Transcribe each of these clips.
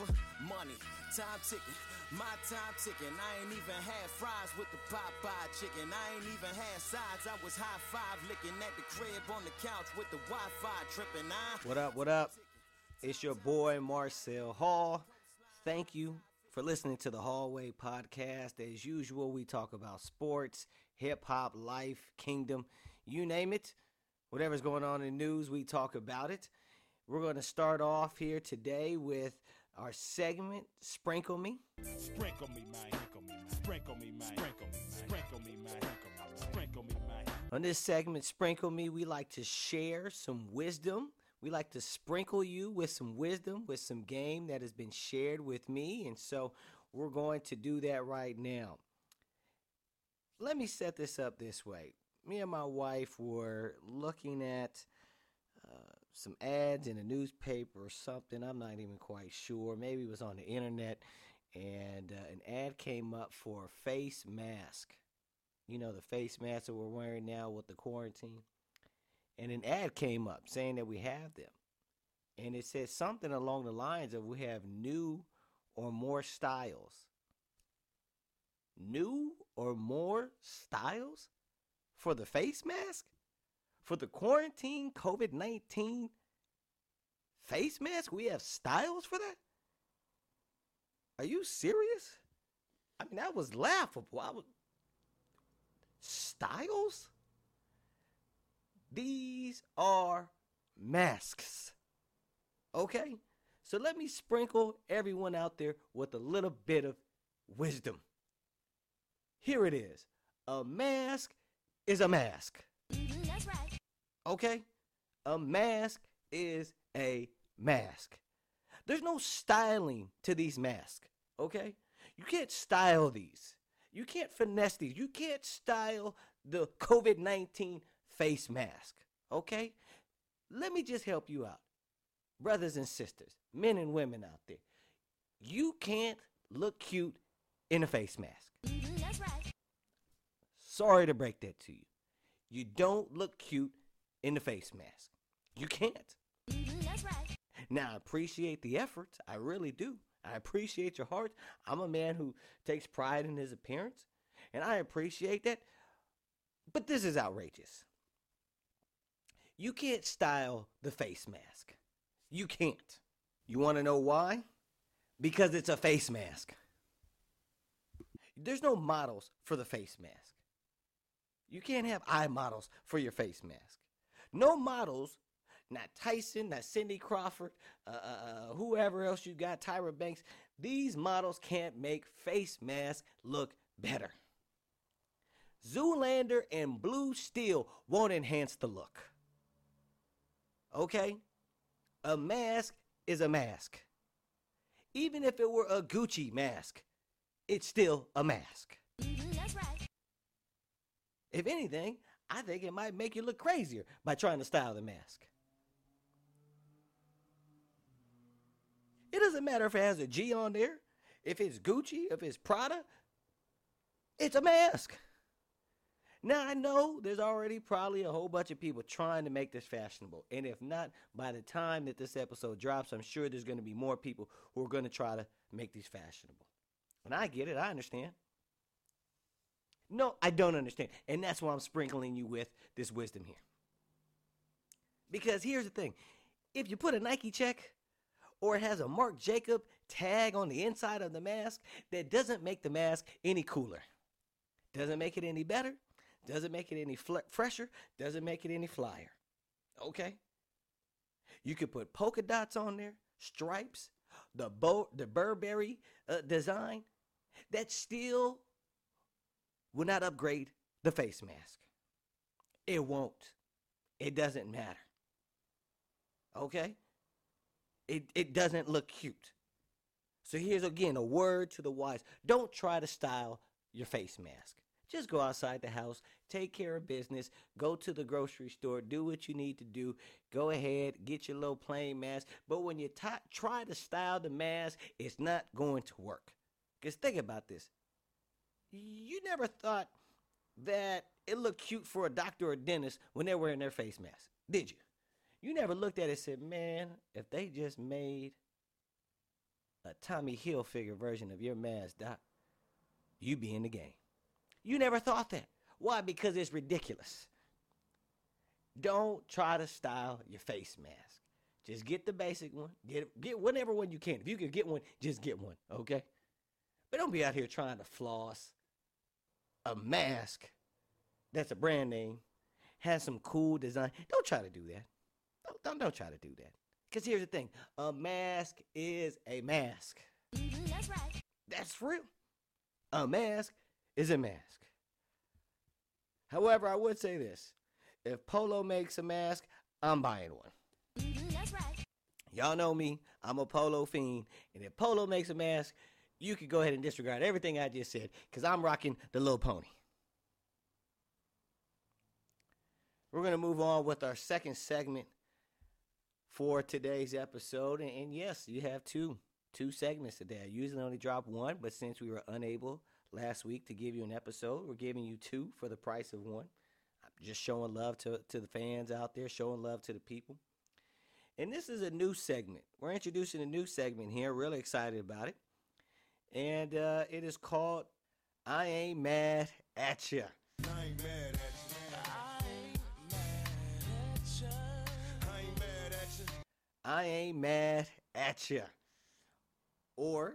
over? Money, time ticking, my time ticking. I ain't even had fries with the Popeye chicken. I ain't even had sides. I was high five licking at the crib on the couch with the Wi-Fi tripping. I What up, what up? It's your boy Marcel Hall. Thank you for listening to the Hallway Podcast. As usual, we talk about sports, hip hop, life, kingdom, you name it. Whatever's going on in the news, we talk about it. We're going to start off here today with our segment, Sprinkle Me. Sprinkle me, man. Sprinkle me, man. Sprinkle me, man. Sprinkle me, man. Sprinkle me, man. Sprinkle me, man. On this segment, Sprinkle Me, we like to share some wisdom. We like to sprinkle you with some wisdom, with some game that has been shared with me. And so we're going to do that right now. Let me set this up this way. Me and my wife were looking at some ads in a newspaper or something. I'm not even quite sure. Maybe it was on the internet. And uh, an ad came up for a face mask you know, the face mask that we're wearing now with the quarantine. And an ad came up saying that we have them. And it said something along the lines of we have new or more styles. New or more styles for the face mask? For the quarantine COVID 19 face mask? We have styles for that? Are you serious? I mean, that was laughable. I was styles? These are masks. Okay? So let me sprinkle everyone out there with a little bit of wisdom. Here it is a mask is a mask. Okay? A mask is a mask. There's no styling to these masks. Okay? You can't style these. You can't finesse these. You can't style the COVID 19 face mask. Okay? Let me just help you out. Brothers and sisters, men and women out there, you can't look cute in a face mask. Mm-hmm, that's right. Sorry to break that to you. You don't look cute in the face mask. You can't. That's right. Now, I appreciate the efforts. I really do. I appreciate your heart. I'm a man who takes pride in his appearance, and I appreciate that. But this is outrageous. You can't style the face mask. You can't. You want to know why? Because it's a face mask. There's no models for the face mask. You can't have eye models for your face mask. No models not Tyson, not Cindy Crawford, uh, uh, uh, whoever else you got, Tyra Banks. These models can't make face masks look better. Zoolander and Blue Steel won't enhance the look. Okay? A mask is a mask. Even if it were a Gucci mask, it's still a mask. Right. If anything, I think it might make you look crazier by trying to style the mask. It doesn't matter if it has a G on there, if it's Gucci, if it's Prada, it's a mask. Now, I know there's already probably a whole bunch of people trying to make this fashionable. And if not, by the time that this episode drops, I'm sure there's going to be more people who are going to try to make these fashionable. And I get it, I understand. No, I don't understand. And that's why I'm sprinkling you with this wisdom here. Because here's the thing if you put a Nike check or it has a Marc Jacob tag on the inside of the mask, that doesn't make the mask any cooler. Doesn't make it any better. Doesn't make it any fl- fresher. Doesn't make it any flyer. Okay? You could put polka dots on there, stripes, the Bo- the Burberry uh, design. That still will not upgrade the face mask. It won't. It doesn't matter. Okay? It it doesn't look cute. So here's again a word to the wise. Don't try to style your face mask. Just go outside the house, take care of business, go to the grocery store, do what you need to do. Go ahead, get your little plain mask. But when you ti try to style the mask, it's not going to work. Because think about this. You never thought that it looked cute for a doctor or dentist when they're wearing their face mask, did you? You never looked at it and said, man, if they just made a Tommy Hilfiger version of your mask, Doc, you'd be in the game. You never thought that. Why? Because it's ridiculous. Don't try to style your face mask. Just get the basic one. Get get whatever one you can. If you can get one, just get one. Okay. But don't be out here trying to floss a mask that's a brand name, has some cool design. Don't try to do that. Don't don't, don't try to do that. Because here's the thing: a mask is a mask. That's right. That's real. A mask is a mask. However, I would say this: if Polo makes a mask, I'm buying one. That's right. Y'all know me. I'm a Polo fiend. And if Polo makes a mask, you could go ahead and disregard everything I just said because I'm rocking the little pony. We're going to move on with our second segment for today's episode. And, and yes, you have two two segments today. I usually only drop one, but since we were unable last week to give you an episode, we're giving you two for the price of one. I'm just showing love to, to the fans out there, showing love to the people. And this is a new segment. We're introducing a new segment here. Really excited about it. And uh, it is called I Ain't Mad at Ya. I ain't mad at you. I ain't mad at you. I ain't mad at ya. Or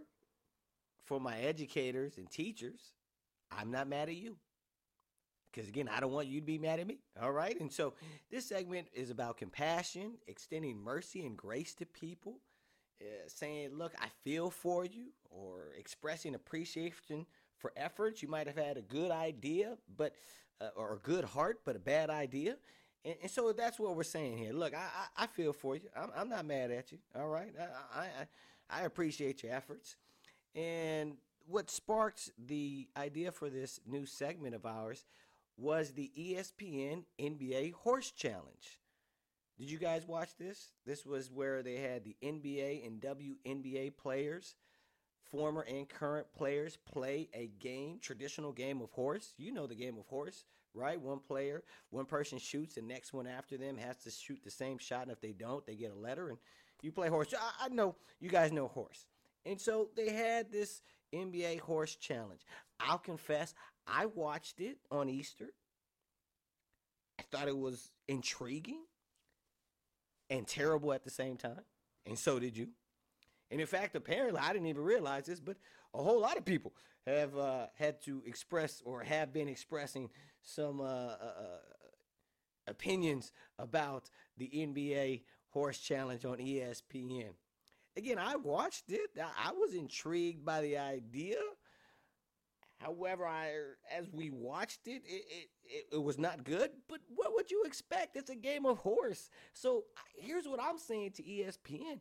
for my educators and teachers, I'm not mad at you. Because again, I don't want you to be mad at me. All right. And so this segment is about compassion, extending mercy and grace to people, saying, look, I feel for you, or expressing appreciation for efforts. You might have had a good idea, but uh, or a good heart, but a bad idea. And, and so that's what we're saying here. Look, I, I, I feel for you. I'm, I'm not mad at you. All right. I, I, I appreciate your efforts. And what sparked the idea for this new segment of ours was the ESPN NBA Horse Challenge. Did you guys watch this? This was where they had the NBA and WNBA players, former and current players, play a game, traditional game of horse. You know the game of horse, right? One player, one person shoots, the next one after them has to shoot the same shot, and if they don't, they get a letter. And you play horse. I, I know you guys know horse. And so they had this NBA Horse Challenge. I'll confess, I watched it on Easter. I thought it was intriguing and terrible at the same time. And so did you. And in fact, apparently, I didn't even realize this, but a whole lot of people have uh, had to express or have been expressing some uh, uh, uh, opinions about the NBA Horse Challenge on ESPN. Again, I watched it. I was intrigued by the idea. However, I as we watched it, it, it, it, it was not good. But what would you expect? It's a game of horse. So here's what I'm saying to ESPN.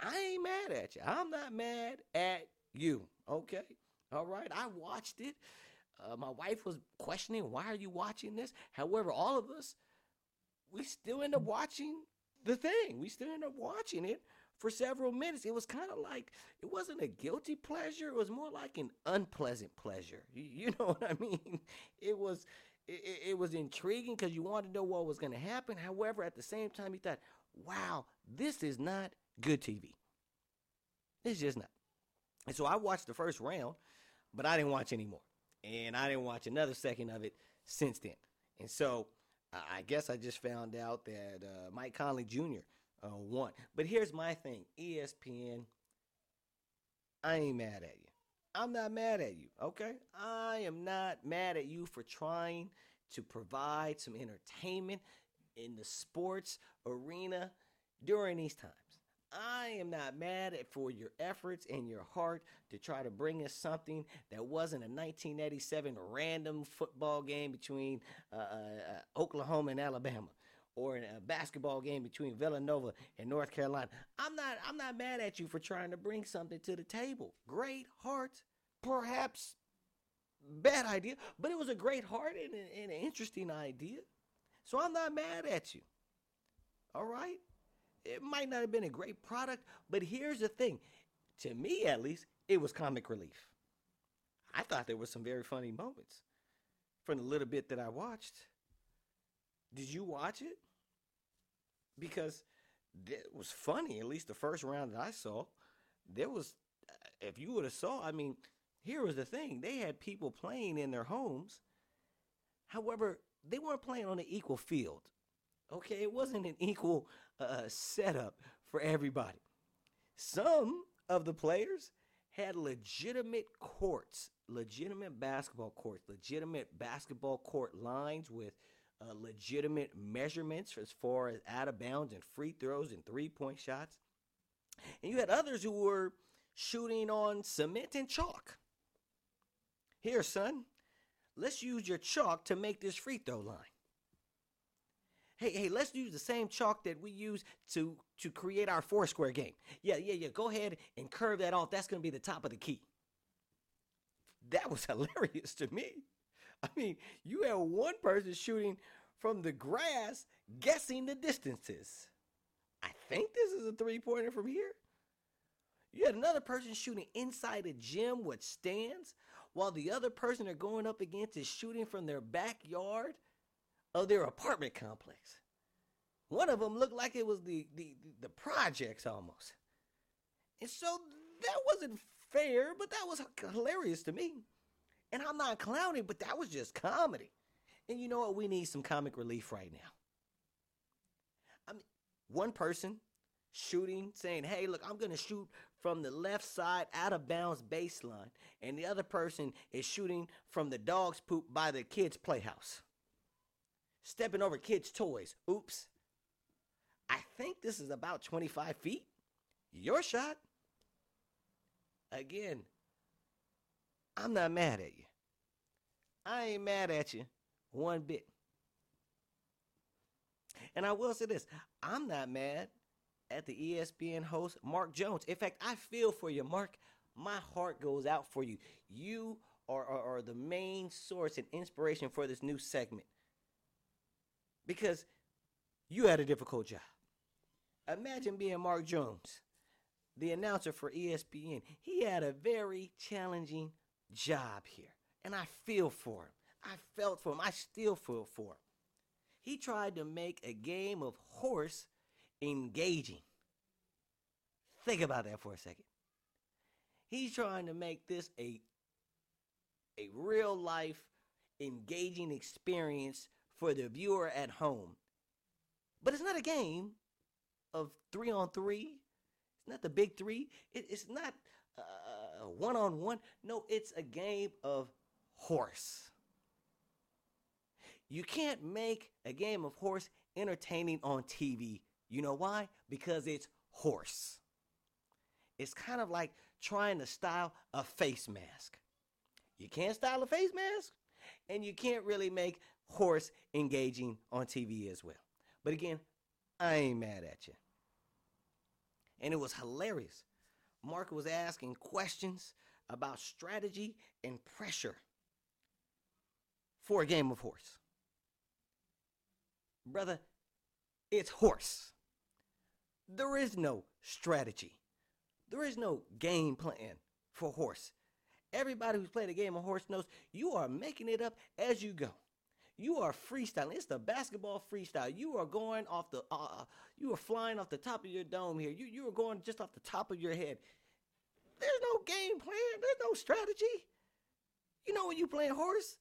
I ain't mad at you. I'm not mad at you. Okay. All right. I watched it. Uh, my wife was questioning, why are you watching this? However, all of us, we still end up watching the thing. We still end up watching it for several minutes. It was kind of like it wasn't a guilty pleasure. It was more like an unpleasant pleasure. You, know what I mean? It was it, it- was intriguing because you wanted to know what was going to happen. However, at the same time, you thought, "Wow, this is not good TV. It's just not." And so I watched the first round, but I didn't watch any more, and I didn't watch another second of it since then. And so I I guess I just found out that uh, Mike Conley Jr. Uh, won. But here's my thing: ESPN. I ain't mad at you. I'm not mad at you. Okay, I am not mad at you for trying to provide some entertainment in the sports arena during these times. I am not mad at for your efforts and your heart to try to bring us something that wasn't a 1987 random football game between uh, uh, uh, Oklahoma and Alabama or in a basketball game between Villanova and North Carolina. I'm not I'm not mad at you for trying to bring something to the table. Great heart, perhaps bad idea, but it was a great heart and, and an interesting idea. So I'm not mad at you. All right? It might not have been a great product, but here's the thing. To me, at least, it was comic relief. I thought there were some very funny moments from the little bit that I watched. Did you watch it? Because it was funny, at least the first round that I saw. There was if you would have saw, I mean, here was the thing: they had people playing in their homes. However, they weren't playing on an equal field. Okay, it wasn't an equal uh, setup for everybody. Some of the players had legitimate courts, legitimate basketball courts, legitimate basketball court lines with uh, legitimate measurements as far as out of bounds and free throws and three point shots. And you had others who were shooting on cement and chalk. Here, son, let's use your chalk to make this free throw line. Hey, hey, let's use the same chalk that we use to to create our four square game. Yeah, yeah, yeah. Go ahead and curve that off. That's gonna be the top of the key. That was hilarious to me. I mean, you have one person shooting from the grass, guessing the distances. I think this is a three pointer from here. You had another person shooting inside a gym with stands, while the other person they're going up against is shooting from their backyard of their apartment complex. One of them looked like it was the, the, the projects almost. And so that wasn't fair, but that was hilarious to me. And I'm not clowning, but that was just comedy. And you know what? We need some comic relief right now. I mean, one person shooting, saying, hey, look, I'm going to shoot from the left side out of bounds baseline. And the other person is shooting from the dog's poop by the kids' playhouse. Stepping over kids' toys. Oops. I think this is about 25 feet. Your shot. Again, I'm not mad at you. I ain't mad at you one bit. And I will say this I'm not mad at the ESPN host, Mark Jones. In fact, I feel for you, Mark. My heart goes out for you. You are, are, are the main source and inspiration for this new segment because you had a difficult job. Imagine being Mark Jones, the announcer for ESPN. He had a very challenging job here, and I feel for him. I felt for him. I still feel for him. He tried to make a game of horse engaging. Think about that for a second. He's trying to make this a a real life engaging experience for the viewer at home. But it's not a game of three on three. It's not the big three. It, it's not one on one. No, it's a game of horse. You can't make a game of horse entertaining on TV. You know why? Because it's horse. It's kind of like trying to style a face mask. You can't style a face mask, and you can't really make horse engaging on TV as well. But again, I ain't mad at you. And it was hilarious. Mark was asking questions about strategy and pressure for a game of horse. Brother, it's horse. There is no strategy. There is no game plan for horse. Everybody who's played a game of horse knows you are making it up as you go. You are freestyling. It's the basketball freestyle. You are going off the. Uh, you are flying off the top of your dome here. You you are going just off the top of your head. There's no game plan. There's no strategy. You know when you playing horse,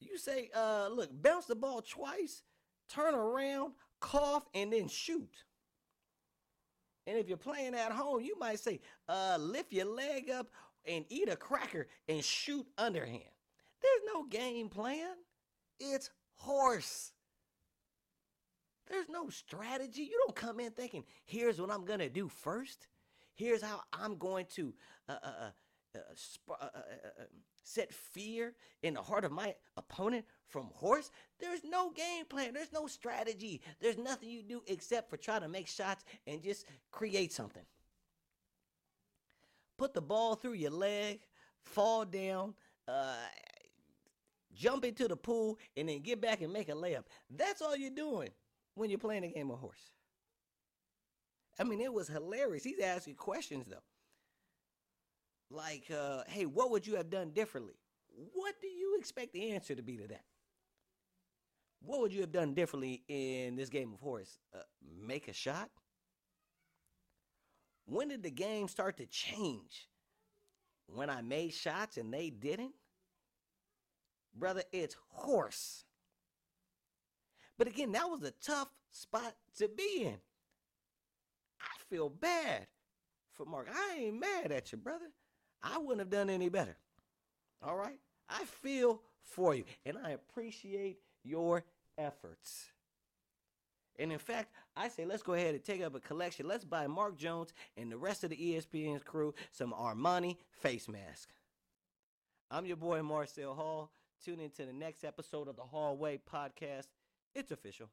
you say, uh, "Look, bounce the ball twice, turn around, cough, and then shoot." And if you're playing at home, you might say, uh, lift your leg up and eat a cracker and shoot underhand. There's no game plan. It's horse. There's no strategy. You don't come in thinking, here's what I'm going to do first. Here's how I'm going to uh, uh, uh, uh, sp- uh, uh, set fear in the heart of my opponent from horse. There's no game plan. There's no strategy. There's nothing you do except for try to make shots and just create something. Put the ball through your leg, fall down, jump into the pool, and then get back and make a layup. That's all you're doing when you're playing a game of horse. I mean, it was hilarious. He's asking questions though. Like, uh, hey, what would you have done differently? What do you expect the answer to be to that? What would you have done differently in this game of horse? Uh, make a shot? When did the game start to change? when I made shots and they didn't, brother, it's horse. But again, that was a tough spot to be in. I feel bad for Mark. I ain't mad at you, brother. I wouldn't have done any better. All right? I feel for you, and I appreciate your efforts. And in fact, I say let's go ahead and take up a collection. Let's buy Mark Jones and the rest of the ESPN's crew some Armani face mask. I'm your boy Marcel Hall. Tune in to the next episode of the Hallway Podcast. It's official.